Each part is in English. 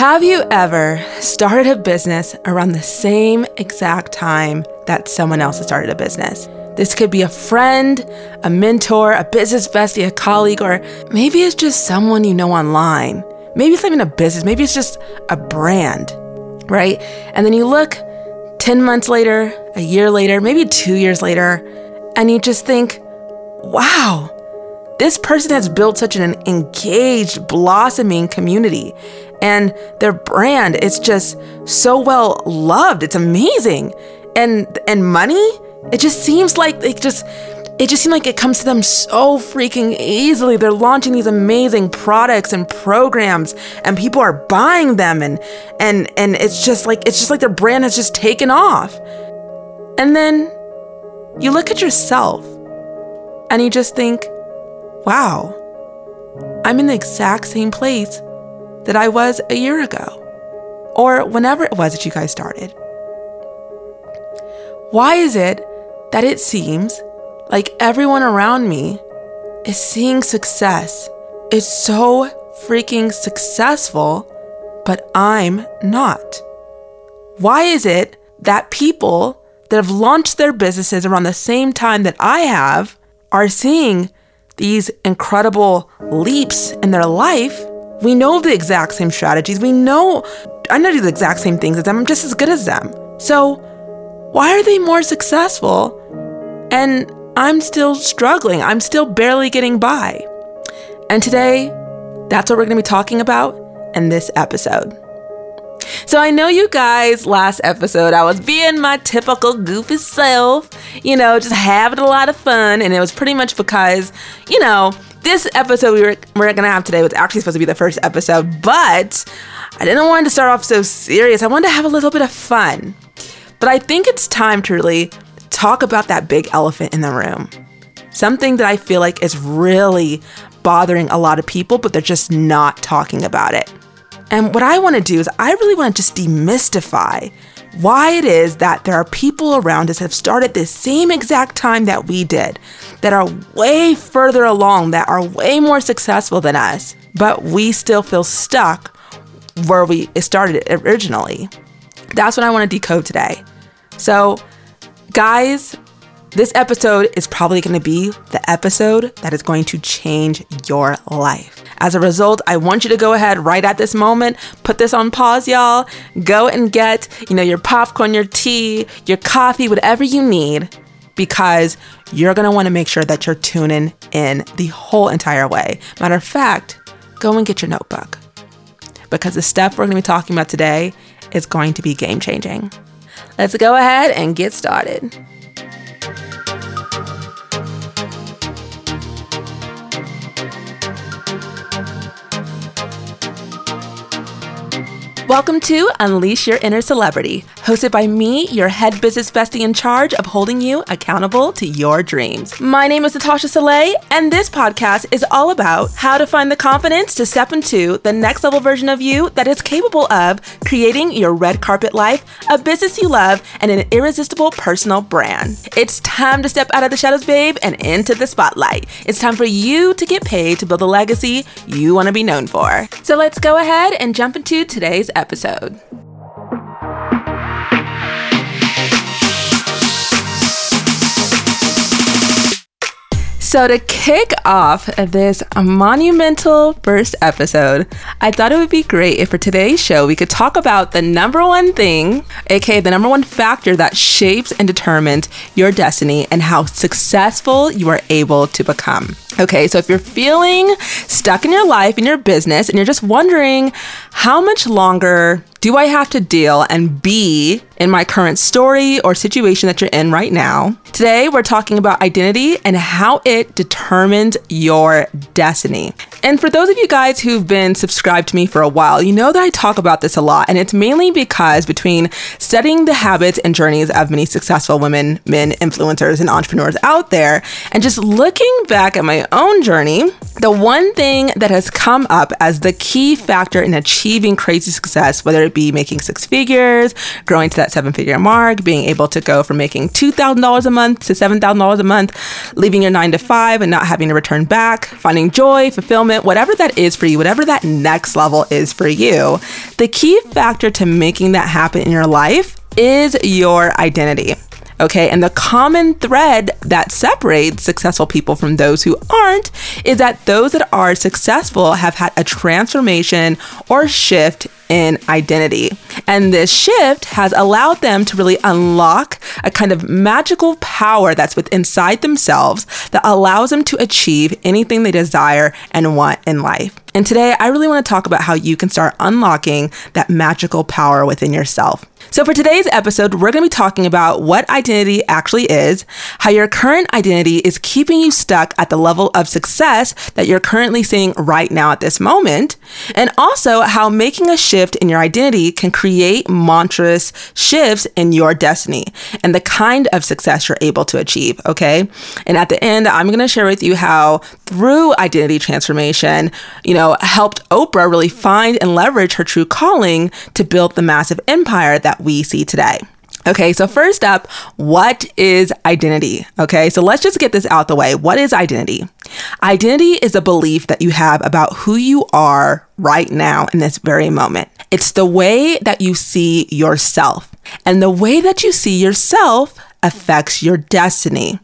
Have you ever started a business around the same exact time that someone else has started a business? This could be a friend, a mentor, a business bestie, a colleague, or maybe it's just someone you know online. Maybe it's not even a business, maybe it's just a brand, right? And then you look 10 months later, a year later, maybe two years later, and you just think, wow, this person has built such an engaged, blossoming community. And their brand is just so well loved. It's amazing. And and money, it just seems like it just it just seems like it comes to them so freaking easily. They're launching these amazing products and programs and people are buying them and and and it's just like it's just like their brand has just taken off. And then you look at yourself and you just think, wow, I'm in the exact same place that I was a year ago, or whenever it was that you guys started. Why is it that it seems like everyone around me is seeing success, is so freaking successful, but I'm not? Why is it that people that have launched their businesses around the same time that I have are seeing these incredible leaps in their life. We know the exact same strategies. We know I know the exact same things as them. I'm just as good as them. So why are they more successful? And I'm still struggling. I'm still barely getting by. And today, that's what we're going to be talking about in this episode. So I know you guys last episode I was being my typical goofy self, you know, just having a lot of fun and it was pretty much because, you know, this episode we were we're gonna have today was actually supposed to be the first episode, but I didn't want to start off so serious. I wanted to have a little bit of fun. But I think it's time to really talk about that big elephant in the room. Something that I feel like is really bothering a lot of people, but they're just not talking about it. And what I want to do is, I really want to just demystify why it is that there are people around us have started the same exact time that we did, that are way further along, that are way more successful than us, but we still feel stuck where we started originally. That's what I want to decode today. So, guys, this episode is probably going to be the episode that is going to change your life. As a result, I want you to go ahead right at this moment, put this on pause, y'all. Go and get, you know, your popcorn, your tea, your coffee, whatever you need because you're going to want to make sure that you're tuning in the whole entire way. Matter of fact, go and get your notebook because the stuff we're going to be talking about today is going to be game changing. Let's go ahead and get started. Welcome to Unleash Your Inner Celebrity, hosted by me, your head business bestie in charge of holding you accountable to your dreams. My name is Natasha Solae, and this podcast is all about how to find the confidence to step into the next level version of you that is capable of creating your red carpet life, a business you love, and an irresistible personal brand. It's time to step out of the shadows, babe, and into the spotlight. It's time for you to get paid to build the legacy you want to be known for. So let's go ahead and jump into today's episode episode. So, to kick off this monumental first episode, I thought it would be great if for today's show we could talk about the number one thing, aka the number one factor that shapes and determines your destiny and how successful you are able to become. Okay, so if you're feeling stuck in your life, in your business, and you're just wondering how much longer do I have to deal and be in my current story or situation that you're in right now? Today, we're talking about identity and how it determines your destiny. And for those of you guys who've been subscribed to me for a while, you know that I talk about this a lot. And it's mainly because between studying the habits and journeys of many successful women, men, influencers, and entrepreneurs out there, and just looking back at my own journey, the one thing that has come up as the key factor in achieving crazy success, whether it be making six figures, growing to that seven figure mark, being able to go from making $2,000 a month to $7,000 a month, leaving your nine to five and not having to return back, finding joy, fulfillment, whatever that is for you, whatever that next level is for you, the key factor to making that happen in your life is your identity. Okay. And the common thread that separates successful people from those who aren't is that those that are successful have had a transformation or shift in identity. And this shift has allowed them to really unlock a kind of magical power that's within inside themselves that allows them to achieve anything they desire and want in life. And today, I really want to talk about how you can start unlocking that magical power within yourself. So, for today's episode, we're going to be talking about what identity actually is, how your current identity is keeping you stuck at the level of success that you're currently seeing right now at this moment, and also how making a shift in your identity can create monstrous shifts in your destiny and the kind of success you're able to achieve. Okay. And at the end, I'm going to share with you how through identity transformation, you know, helped Oprah really find and leverage her true calling to build the massive empire that we see today. Okay, so first up, what is identity? Okay, so let's just get this out the way. What is identity? Identity is a belief that you have about who you are right now in this very moment. It's the way that you see yourself, and the way that you see yourself affects your destiny.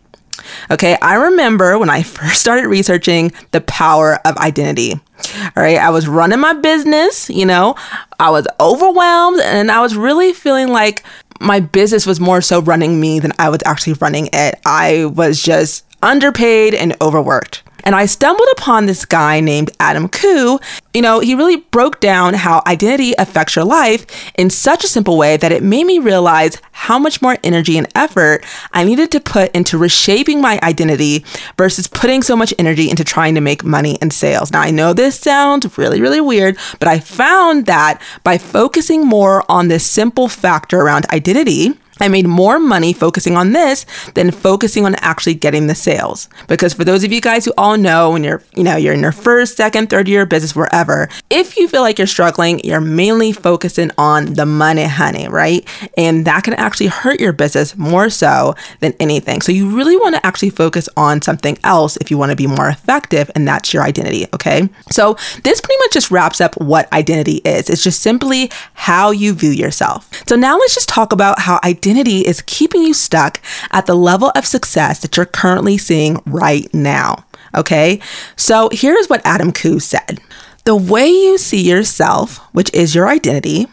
Okay, I remember when I first started researching the power of identity. All right, I was running my business, you know, I was overwhelmed and I was really feeling like my business was more so running me than I was actually running it. I was just underpaid and overworked. And I stumbled upon this guy named Adam Khoo. You know, he really broke down how identity affects your life in such a simple way that it made me realize how much more energy and effort I needed to put into reshaping my identity versus putting so much energy into trying to make money and sales. Now, I know this sounds really, really weird, but I found that by focusing more on this simple factor around identity, I made more money focusing on this than focusing on actually getting the sales. Because for those of you guys who all know when you're, you know, you're in your first, second, third year business, wherever, if you feel like you're struggling, you're mainly focusing on the money, honey, right? And that can actually hurt your business more so than anything. So you really want to actually focus on something else if you want to be more effective, and that's your identity, okay? So this pretty much just wraps up what identity is. It's just simply how you view yourself. So now let's just talk about how identity identity is keeping you stuck at the level of success that you're currently seeing right now. Okay, so here's what Adam Khoo said The way you see yourself, which is your identity,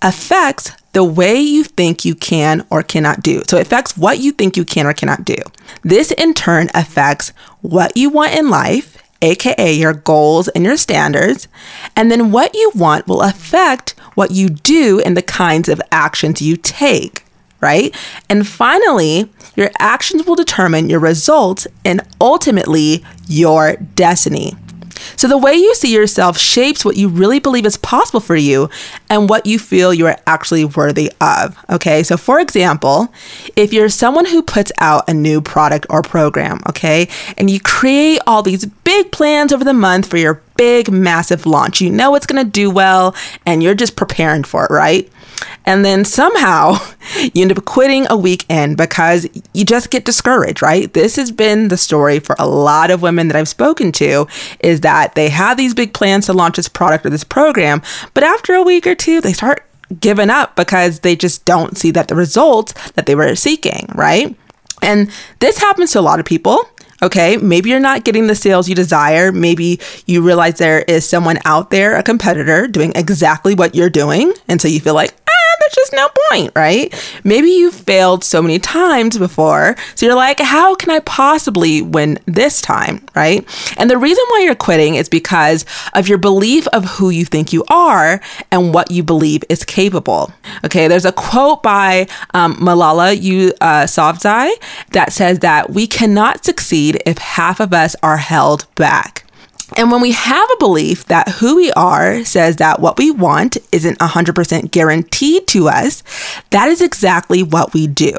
affects the way you think you can or cannot do. So it affects what you think you can or cannot do. This in turn affects what you want in life, aka your goals and your standards. And then what you want will affect what you do and the kinds of actions you take right? And finally, your actions will determine your results and ultimately your destiny. So, the way you see yourself shapes what you really believe is possible for you and what you feel you are actually worthy of. Okay, so for example, if you're someone who puts out a new product or program, okay, and you create all these big plans over the month for your big, massive launch, you know it's gonna do well and you're just preparing for it, right? And then somehow you end up quitting a weekend because you just get discouraged, right? This has been the story for a lot of women that I've spoken to is that they have these big plans to launch this product or this program, but after a week or two, they start giving up because they just don't see that the results that they were seeking, right? And this happens to a lot of people. Okay, maybe you're not getting the sales you desire. Maybe you realize there is someone out there, a competitor, doing exactly what you're doing. And so you feel like, there's just no point, right? Maybe you've failed so many times before. So you're like, how can I possibly win this time, right? And the reason why you're quitting is because of your belief of who you think you are and what you believe is capable. Okay, there's a quote by um, Malala Yousafzai that says that we cannot succeed if half of us are held back. And when we have a belief that who we are says that what we want isn't 100% guaranteed to us, that is exactly what we do.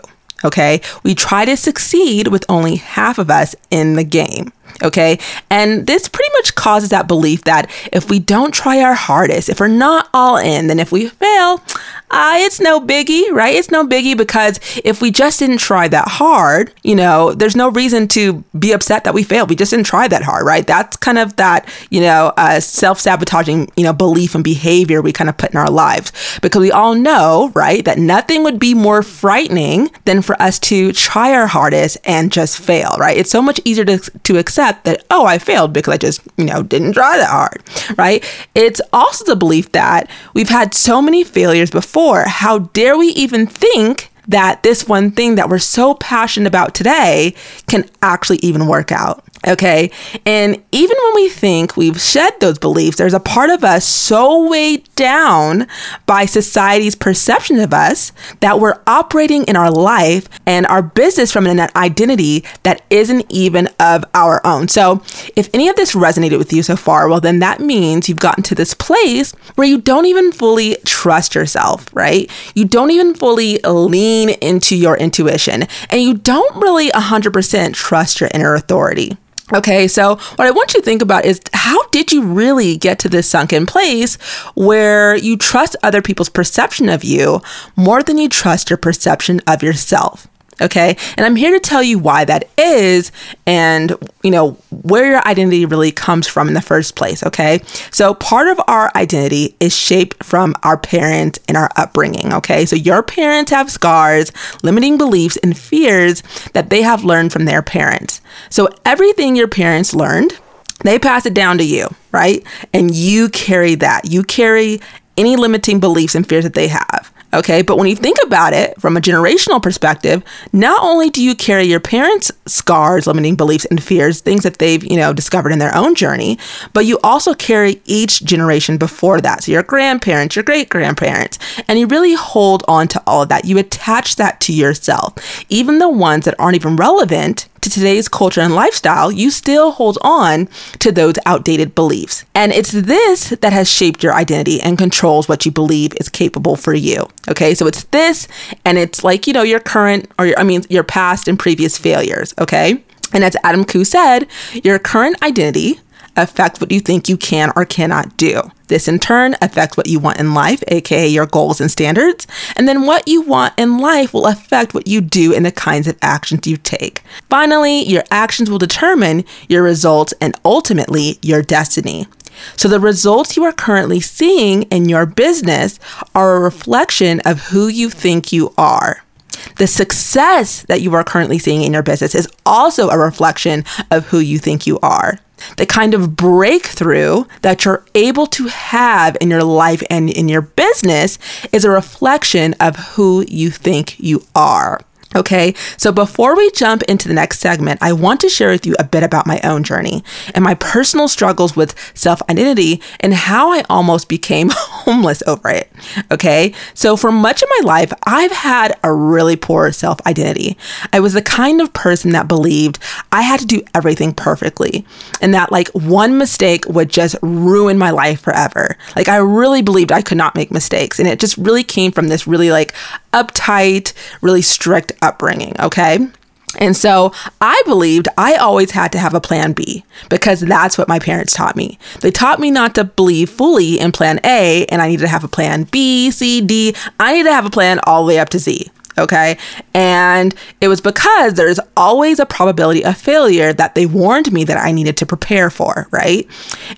Okay. We try to succeed with only half of us in the game. Okay. And this pretty much causes that belief that if we don't try our hardest, if we're not all in, then if we fail, uh, it's no biggie, right? It's no biggie because if we just didn't try that hard, you know, there's no reason to be upset that we failed. We just didn't try that hard, right? That's kind of that, you know, uh, self sabotaging, you know, belief and behavior we kind of put in our lives because we all know, right, that nothing would be more frightening than for us to try our hardest and just fail, right? It's so much easier to, to accept that, oh, I failed because I just, you know, didn't try that hard, right? It's also the belief that we've had so many failures before before. How dare we even think that this one thing that we're so passionate about today can actually even work out? Okay. And even when we think we've shed those beliefs, there's a part of us so weighed down by society's perception of us that we're operating in our life and our business from an identity that isn't even of our own. So, if any of this resonated with you so far, well, then that means you've gotten to this place where you don't even fully trust yourself, right? You don't even fully lean into your intuition and you don't really 100% trust your inner authority. Okay, so what I want you to think about is how did you really get to this sunken place where you trust other people's perception of you more than you trust your perception of yourself? Okay. And I'm here to tell you why that is and, you know, where your identity really comes from in the first place. Okay. So part of our identity is shaped from our parents and our upbringing. Okay. So your parents have scars, limiting beliefs, and fears that they have learned from their parents. So everything your parents learned, they pass it down to you, right? And you carry that. You carry any limiting beliefs and fears that they have. Okay, but when you think about it from a generational perspective, not only do you carry your parents' scars, limiting beliefs, and fears, things that they've, you know, discovered in their own journey, but you also carry each generation before that. So your grandparents, your great grandparents, and you really hold on to all of that. You attach that to yourself, even the ones that aren't even relevant to today's culture and lifestyle, you still hold on to those outdated beliefs. And it's this that has shaped your identity and controls what you believe is capable for you. Okay, so it's this, and it's like, you know, your current, or your, I mean, your past and previous failures. Okay. And as Adam Khoo said, your current identity affects what you think you can or cannot do. This in turn affects what you want in life, aka your goals and standards. And then what you want in life will affect what you do and the kinds of actions you take. Finally, your actions will determine your results and ultimately your destiny. So, the results you are currently seeing in your business are a reflection of who you think you are. The success that you are currently seeing in your business is also a reflection of who you think you are the kind of breakthrough that you're able to have in your life and in your business is a reflection of who you think you are. Okay, so before we jump into the next segment, I want to share with you a bit about my own journey and my personal struggles with self identity and how I almost became homeless over it. Okay, so for much of my life, I've had a really poor self identity. I was the kind of person that believed I had to do everything perfectly and that like one mistake would just ruin my life forever. Like I really believed I could not make mistakes, and it just really came from this really like uptight, really strict upbringing, okay? And so I believed I always had to have a plan B because that's what my parents taught me. They taught me not to believe fully in plan A and I needed to have a plan B, C, D. I need to have a plan all the way up to Z. Okay. And it was because there's always a probability of failure that they warned me that I needed to prepare for. Right.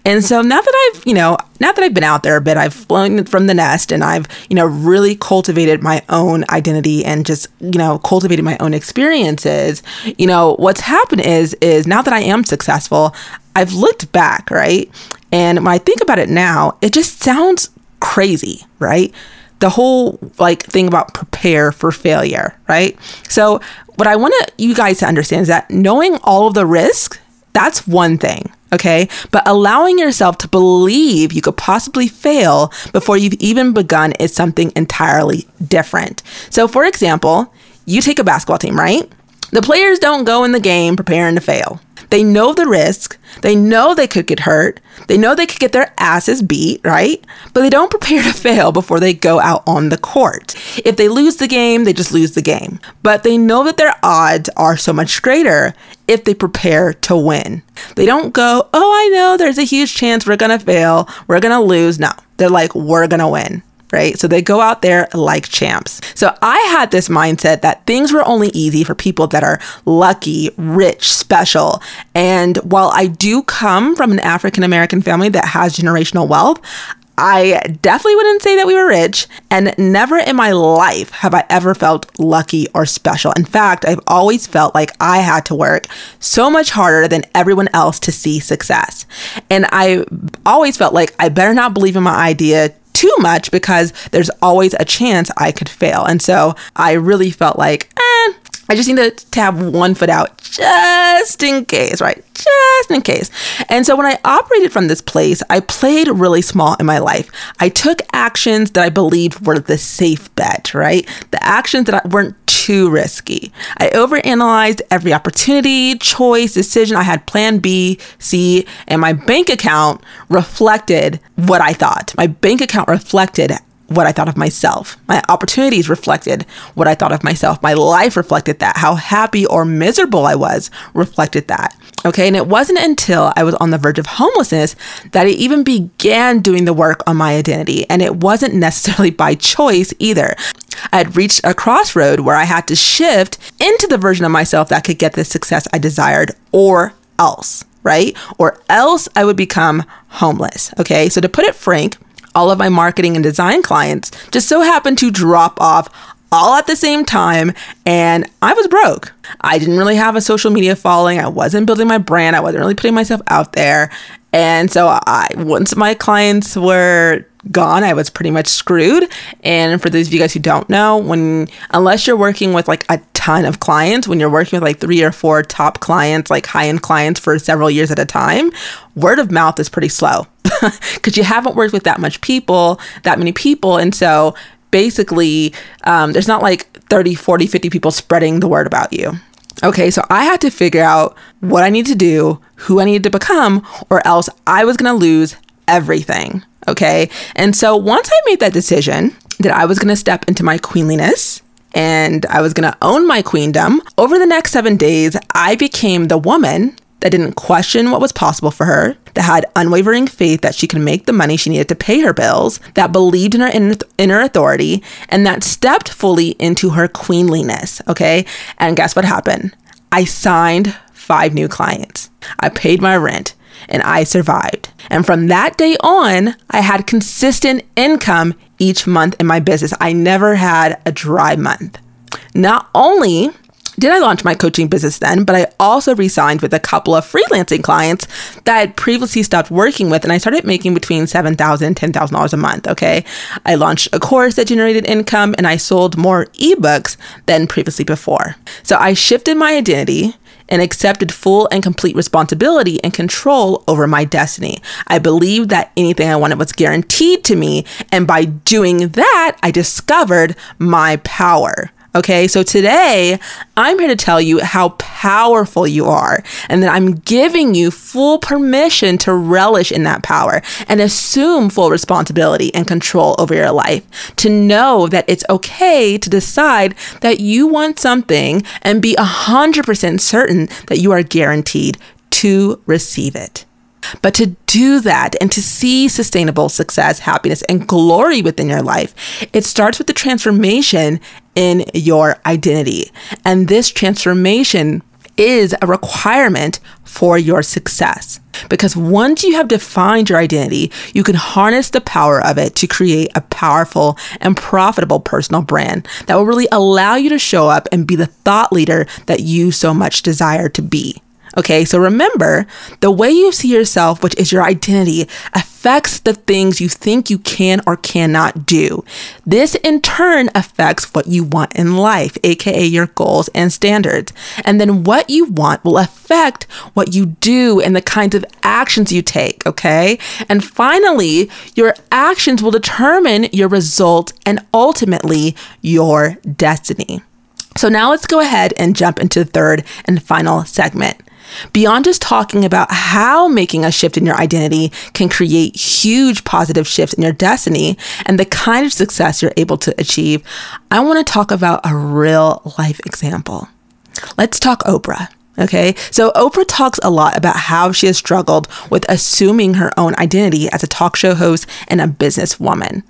And so now that I've, you know, now that I've been out there a bit, I've flown from the nest and I've, you know, really cultivated my own identity and just, you know, cultivated my own experiences. You know, what's happened is, is now that I am successful, I've looked back, right? And when I think about it now, it just sounds crazy, right? The whole like thing about prepare for failure, right? So what I want you guys to understand is that knowing all of the risks, that's one thing, okay? But allowing yourself to believe you could possibly fail before you've even begun is something entirely different. So for example, you take a basketball team, right? The players don't go in the game preparing to fail. They know the risk. They know they could get hurt. They know they could get their asses beat, right? But they don't prepare to fail before they go out on the court. If they lose the game, they just lose the game. But they know that their odds are so much greater if they prepare to win. They don't go, oh, I know there's a huge chance we're going to fail, we're going to lose. No, they're like, we're going to win right? So they go out there like champs. So I had this mindset that things were only easy for people that are lucky, rich, special. And while I do come from an African American family that has generational wealth, I definitely wouldn't say that we were rich, and never in my life have I ever felt lucky or special. In fact, I've always felt like I had to work so much harder than everyone else to see success. And I always felt like I better not believe in my idea too much because there's always a chance I could fail. And so I really felt like, eh, I just need to, to have one foot out just in case, right? Just in case. And so when I operated from this place, I played really small in my life. I took actions that I believed were the safe bet, right? The actions that weren't too risky. I overanalyzed every opportunity, choice, decision. I had plan B, C, and my bank account reflected what I thought. My bank account reflected what I thought of myself. My opportunities reflected what I thought of myself. My life reflected that. How happy or miserable I was reflected that. Okay. And it wasn't until I was on the verge of homelessness that I even began doing the work on my identity. And it wasn't necessarily by choice either. I had reached a crossroad where I had to shift into the version of myself that could get the success I desired or else, right? Or else I would become homeless. Okay. So to put it frank, all of my marketing and design clients just so happened to drop off all at the same time and I was broke. I didn't really have a social media following. I wasn't building my brand. I wasn't really putting myself out there. And so I once my clients were gone, I was pretty much screwed. And for those of you guys who don't know, when unless you're working with like a ton of clients, when you're working with like three or four top clients, like high-end clients for several years at a time, word of mouth is pretty slow because you haven't worked with that much people, that many people. And so basically, um, there's not like 30, 40, 50 people spreading the word about you. Okay, so I had to figure out what I need to do, who I needed to become, or else I was going to lose everything. Okay, and so once I made that decision that I was going to step into my queenliness, and I was going to own my queendom. Over the next seven days, I became the woman that didn't question what was possible for her, that had unwavering faith that she could make the money she needed to pay her bills, that believed in her inner authority, and that stepped fully into her queenliness. Okay. And guess what happened? I signed five new clients. I paid my rent and I survived. And from that day on, I had consistent income each month in my business. I never had a dry month. Not only did I launch my coaching business then, but I also re-signed with a couple of freelancing clients that I had previously stopped working with, and I started making between $7,000 and $10,000 a month, okay? I launched a course that generated income, and I sold more ebooks than previously before. So I shifted my identity and accepted full and complete responsibility and control over my destiny. I believed that anything I wanted was guaranteed to me, and by doing that, I discovered my power. Okay, so today I'm here to tell you how powerful you are and that I'm giving you full permission to relish in that power and assume full responsibility and control over your life. To know that it's okay to decide that you want something and be 100% certain that you are guaranteed to receive it. But to do that and to see sustainable success, happiness, and glory within your life, it starts with the transformation in your identity. And this transformation is a requirement for your success. Because once you have defined your identity, you can harness the power of it to create a powerful and profitable personal brand that will really allow you to show up and be the thought leader that you so much desire to be. Okay, so remember, the way you see yourself, which is your identity, affects the things you think you can or cannot do. This in turn affects what you want in life, aka your goals and standards. And then what you want will affect what you do and the kinds of actions you take, okay? And finally, your actions will determine your result and ultimately your destiny. So now let's go ahead and jump into the third and final segment. Beyond just talking about how making a shift in your identity can create huge positive shifts in your destiny and the kind of success you're able to achieve, I want to talk about a real life example. Let's talk Oprah. Okay, so Oprah talks a lot about how she has struggled with assuming her own identity as a talk show host and a businesswoman,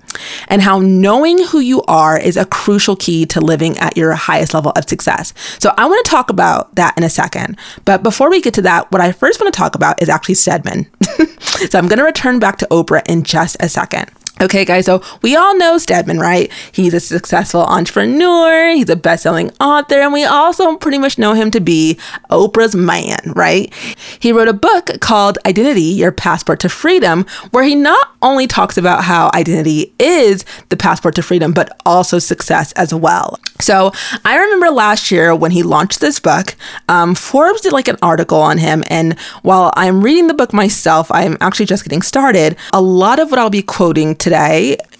and how knowing who you are is a crucial key to living at your highest level of success. So I want to talk about that in a second. But before we get to that, what I first want to talk about is actually Stedman. so I'm going to return back to Oprah in just a second. Okay, guys, so we all know Stedman, right? He's a successful entrepreneur, he's a best selling author, and we also pretty much know him to be Oprah's man, right? He wrote a book called Identity Your Passport to Freedom, where he not only talks about how identity is the passport to freedom, but also success as well. So I remember last year when he launched this book, um, Forbes did like an article on him. And while I'm reading the book myself, I'm actually just getting started. A lot of what I'll be quoting today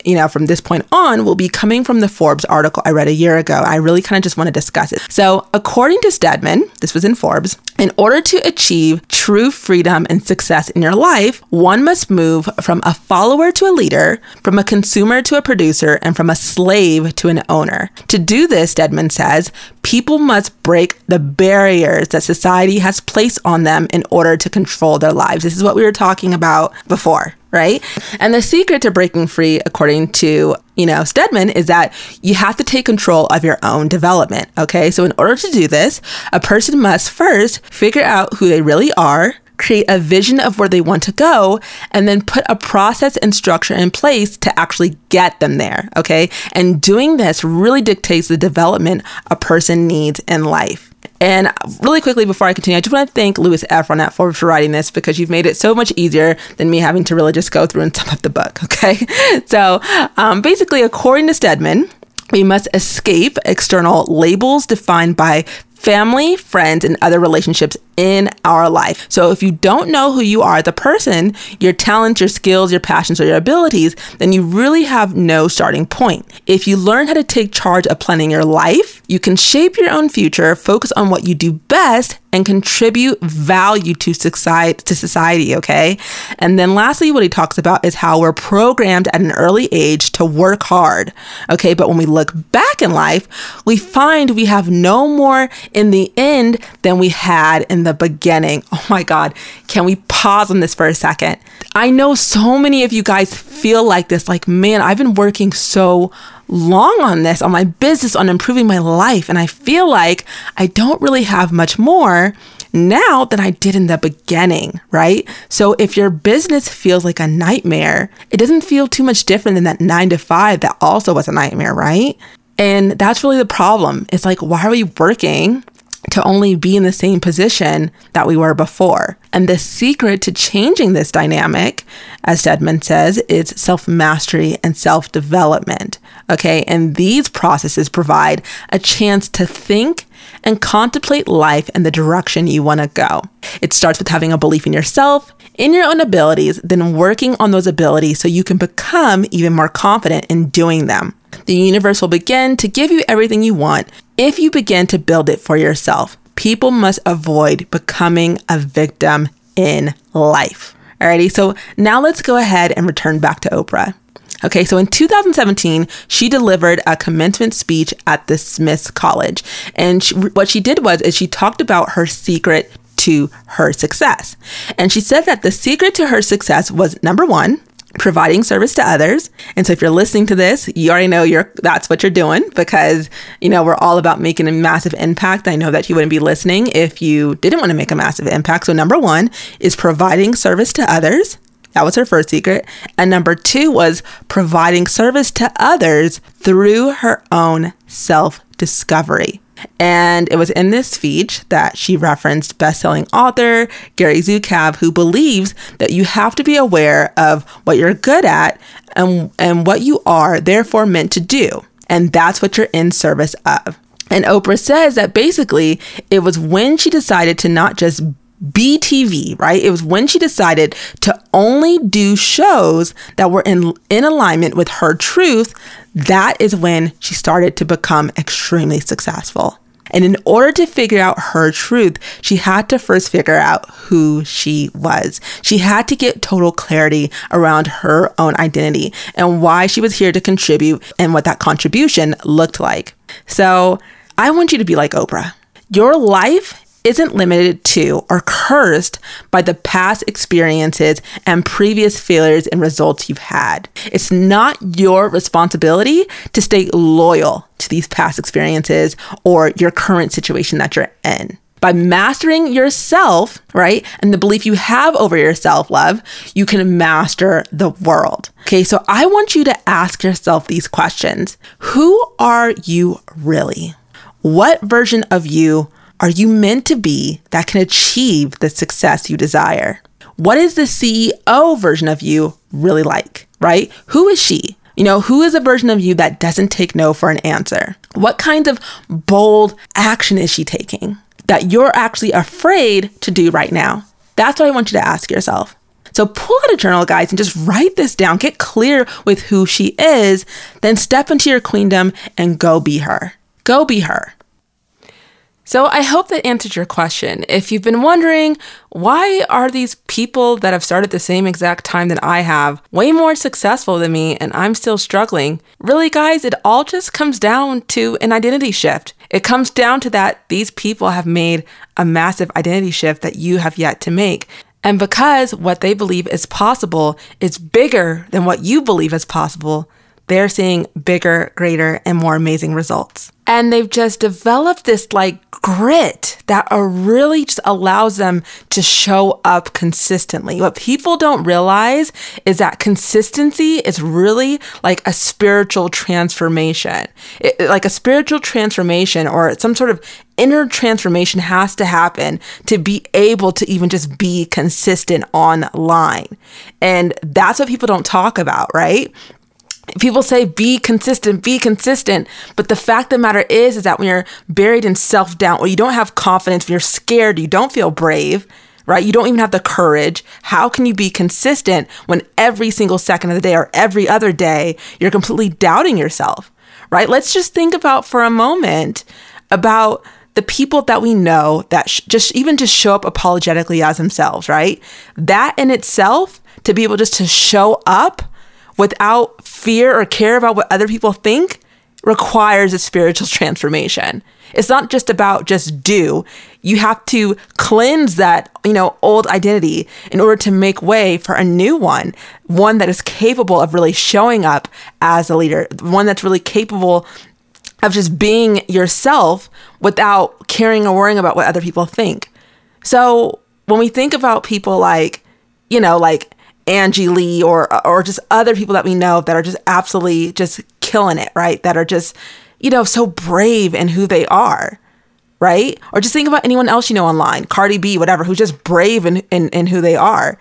you know, from this point on will be coming from the Forbes article I read a year ago. I really kind of just want to discuss it. So, according to Stedman, this was in Forbes, in order to achieve true freedom and success in your life, one must move from a follower to a leader, from a consumer to a producer, and from a slave to an owner. To do this, Stedman says, people must break the barriers that society has placed on them in order to control their lives. This is what we were talking about before right? And the secret to breaking free, according to, you know, Stedman, is that you have to take control of your own development. Okay. So in order to do this, a person must first figure out who they really are, create a vision of where they want to go, and then put a process and structure in place to actually get them there. Okay. And doing this really dictates the development a person needs in life. And really quickly before I continue, I just want to thank Louis Efron for, for writing this because you've made it so much easier than me having to really just go through and sum up the book. Okay. So um, basically, according to Stedman, we must escape external labels defined by family, friends, and other relationships in our life. So if you don't know who you are, the person, your talents, your skills, your passions, or your abilities, then you really have no starting point. If you learn how to take charge of planning your life, you can shape your own future, focus on what you do best, and contribute value to society, to society, okay? And then lastly, what he talks about is how we're programmed at an early age to work hard, okay? But when we look back in life, we find we have no more in the end than we had in the beginning. Oh my God, can we pause on this for a second? I know so many of you guys feel like this, like, man, I've been working so long on this, on my business, on improving my life. And I feel like I don't really have much more now than I did in the beginning, right? So if your business feels like a nightmare, it doesn't feel too much different than that nine to five that also was a nightmare, right? And that's really the problem. It's like, why are we working to only be in the same position that we were before. And the secret to changing this dynamic, as Stedman says, is self mastery and self development. Okay. And these processes provide a chance to think and contemplate life and the direction you want to go. It starts with having a belief in yourself, in your own abilities, then working on those abilities so you can become even more confident in doing them. The universe will begin to give you everything you want if you begin to build it for yourself. People must avoid becoming a victim in life. Alrighty, so now let's go ahead and return back to Oprah. Okay, so in 2017, she delivered a commencement speech at the Smith College. And she, what she did was is she talked about her secret to her success. And she said that the secret to her success was number 1, providing service to others. And so if you're listening to this, you already know you're that's what you're doing because you know we're all about making a massive impact. I know that you wouldn't be listening if you didn't want to make a massive impact. So number 1 is providing service to others. That was her first secret. And number 2 was providing service to others through her own self-discovery. And it was in this speech that she referenced best-selling author Gary Zukav, who believes that you have to be aware of what you're good at and, and what you are therefore meant to do. And that's what you're in service of. And Oprah says that basically it was when she decided to not just be TV, right? It was when she decided to only do shows that were in in alignment with her truth that is when she started to become extremely successful. And in order to figure out her truth, she had to first figure out who she was. She had to get total clarity around her own identity and why she was here to contribute and what that contribution looked like. So I want you to be like Oprah. Your life isn't limited to or cursed by the past experiences and previous failures and results you've had. It's not your responsibility to stay loyal to these past experiences or your current situation that you're in. By mastering yourself, right, and the belief you have over yourself, love, you can master the world. Okay, so I want you to ask yourself these questions Who are you really? What version of you are you meant to be that can achieve the success you desire? What is the CEO version of you really like, right? Who is she? You know, who is a version of you that doesn't take no for an answer? What kind of bold action is she taking that you're actually afraid to do right now? That's what I want you to ask yourself. So pull out a journal, guys, and just write this down. Get clear with who she is. Then step into your queendom and go be her. Go be her. So I hope that answered your question. If you've been wondering, why are these people that have started the same exact time that I have way more successful than me and I'm still struggling? Really, guys, it all just comes down to an identity shift. It comes down to that these people have made a massive identity shift that you have yet to make. And because what they believe is possible is bigger than what you believe is possible, they're seeing bigger, greater, and more amazing results. And they've just developed this like grit that really just allows them to show up consistently. What people don't realize is that consistency is really like a spiritual transformation. It, like a spiritual transformation or some sort of inner transformation has to happen to be able to even just be consistent online. And that's what people don't talk about, right? People say be consistent be consistent but the fact of the matter is is that when you're buried in self-doubt or you don't have confidence when you're scared you don't feel brave right? You don't even have the courage. How can you be consistent when every single second of the day or every other day you're completely doubting yourself right? Let's just think about for a moment about the people that we know that sh- just even just show up apologetically as themselves right? That in itself to be able just to show up without fear or care about what other people think requires a spiritual transformation. It's not just about just do. You have to cleanse that, you know, old identity in order to make way for a new one, one that is capable of really showing up as a leader, one that's really capable of just being yourself without caring or worrying about what other people think. So, when we think about people like, you know, like Angie Lee or or just other people that we know that are just absolutely just killing it, right? That are just, you know, so brave in who they are, right? Or just think about anyone else you know online, Cardi B, whatever, who's just brave in, in, in who they are.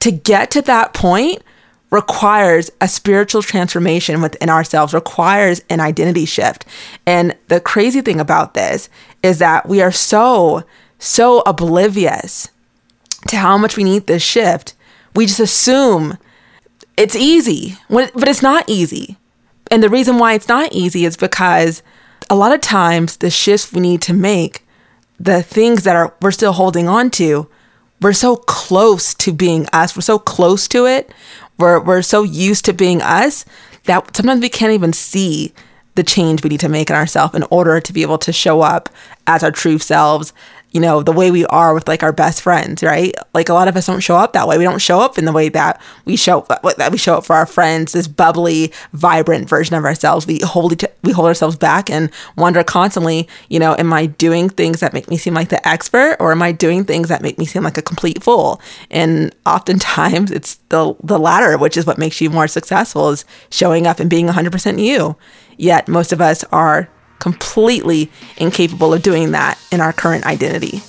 To get to that point requires a spiritual transformation within ourselves, requires an identity shift. And the crazy thing about this is that we are so, so oblivious to how much we need this shift we just assume it's easy, but it's not easy. And the reason why it's not easy is because a lot of times the shifts we need to make, the things that are we're still holding on to, we're so close to being us. We're so close to it. We're we're so used to being us that sometimes we can't even see the change we need to make in ourselves in order to be able to show up as our true selves you know, the way we are with like our best friends, right? Like a lot of us don't show up that way. We don't show up in the way that we show that we show up for our friends, this bubbly, vibrant version of ourselves. We hold we hold ourselves back and wonder constantly, you know, am I doing things that make me seem like the expert or am I doing things that make me seem like a complete fool? And oftentimes it's the the latter, which is what makes you more successful is showing up and being 100% you. Yet most of us are completely incapable of doing that in our current identity.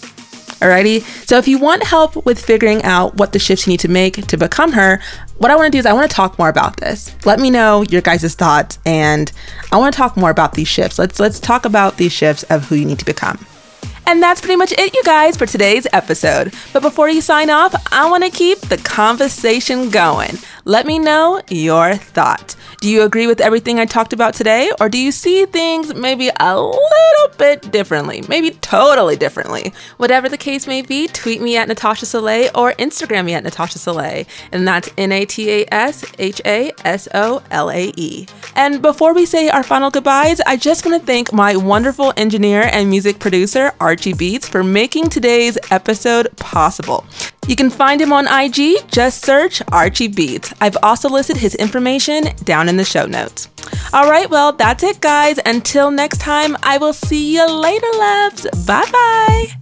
Alrighty, so if you want help with figuring out what the shifts you need to make to become her, what I want to do is I want to talk more about this. Let me know your guys' thoughts, and I want to talk more about these shifts. Let's let's talk about these shifts of who you need to become. And that's pretty much it, you guys, for today's episode. But before you sign off, I want to keep the conversation going. Let me know your thoughts. Do you agree with everything I talked about today, or do you see things maybe a little bit differently? Maybe totally differently. Whatever the case may be, tweet me at Natasha Solae or Instagram me at Natasha Solae, and that's N A T A S H A S O L A E. And before we say our final goodbyes, I just want to thank my wonderful engineer and music producer, Archie Beats, for making today's episode possible. You can find him on IG, just search Archie Beats. I've also listed his information down in the show notes. All right, well, that's it, guys. Until next time, I will see you later, loves. Bye bye.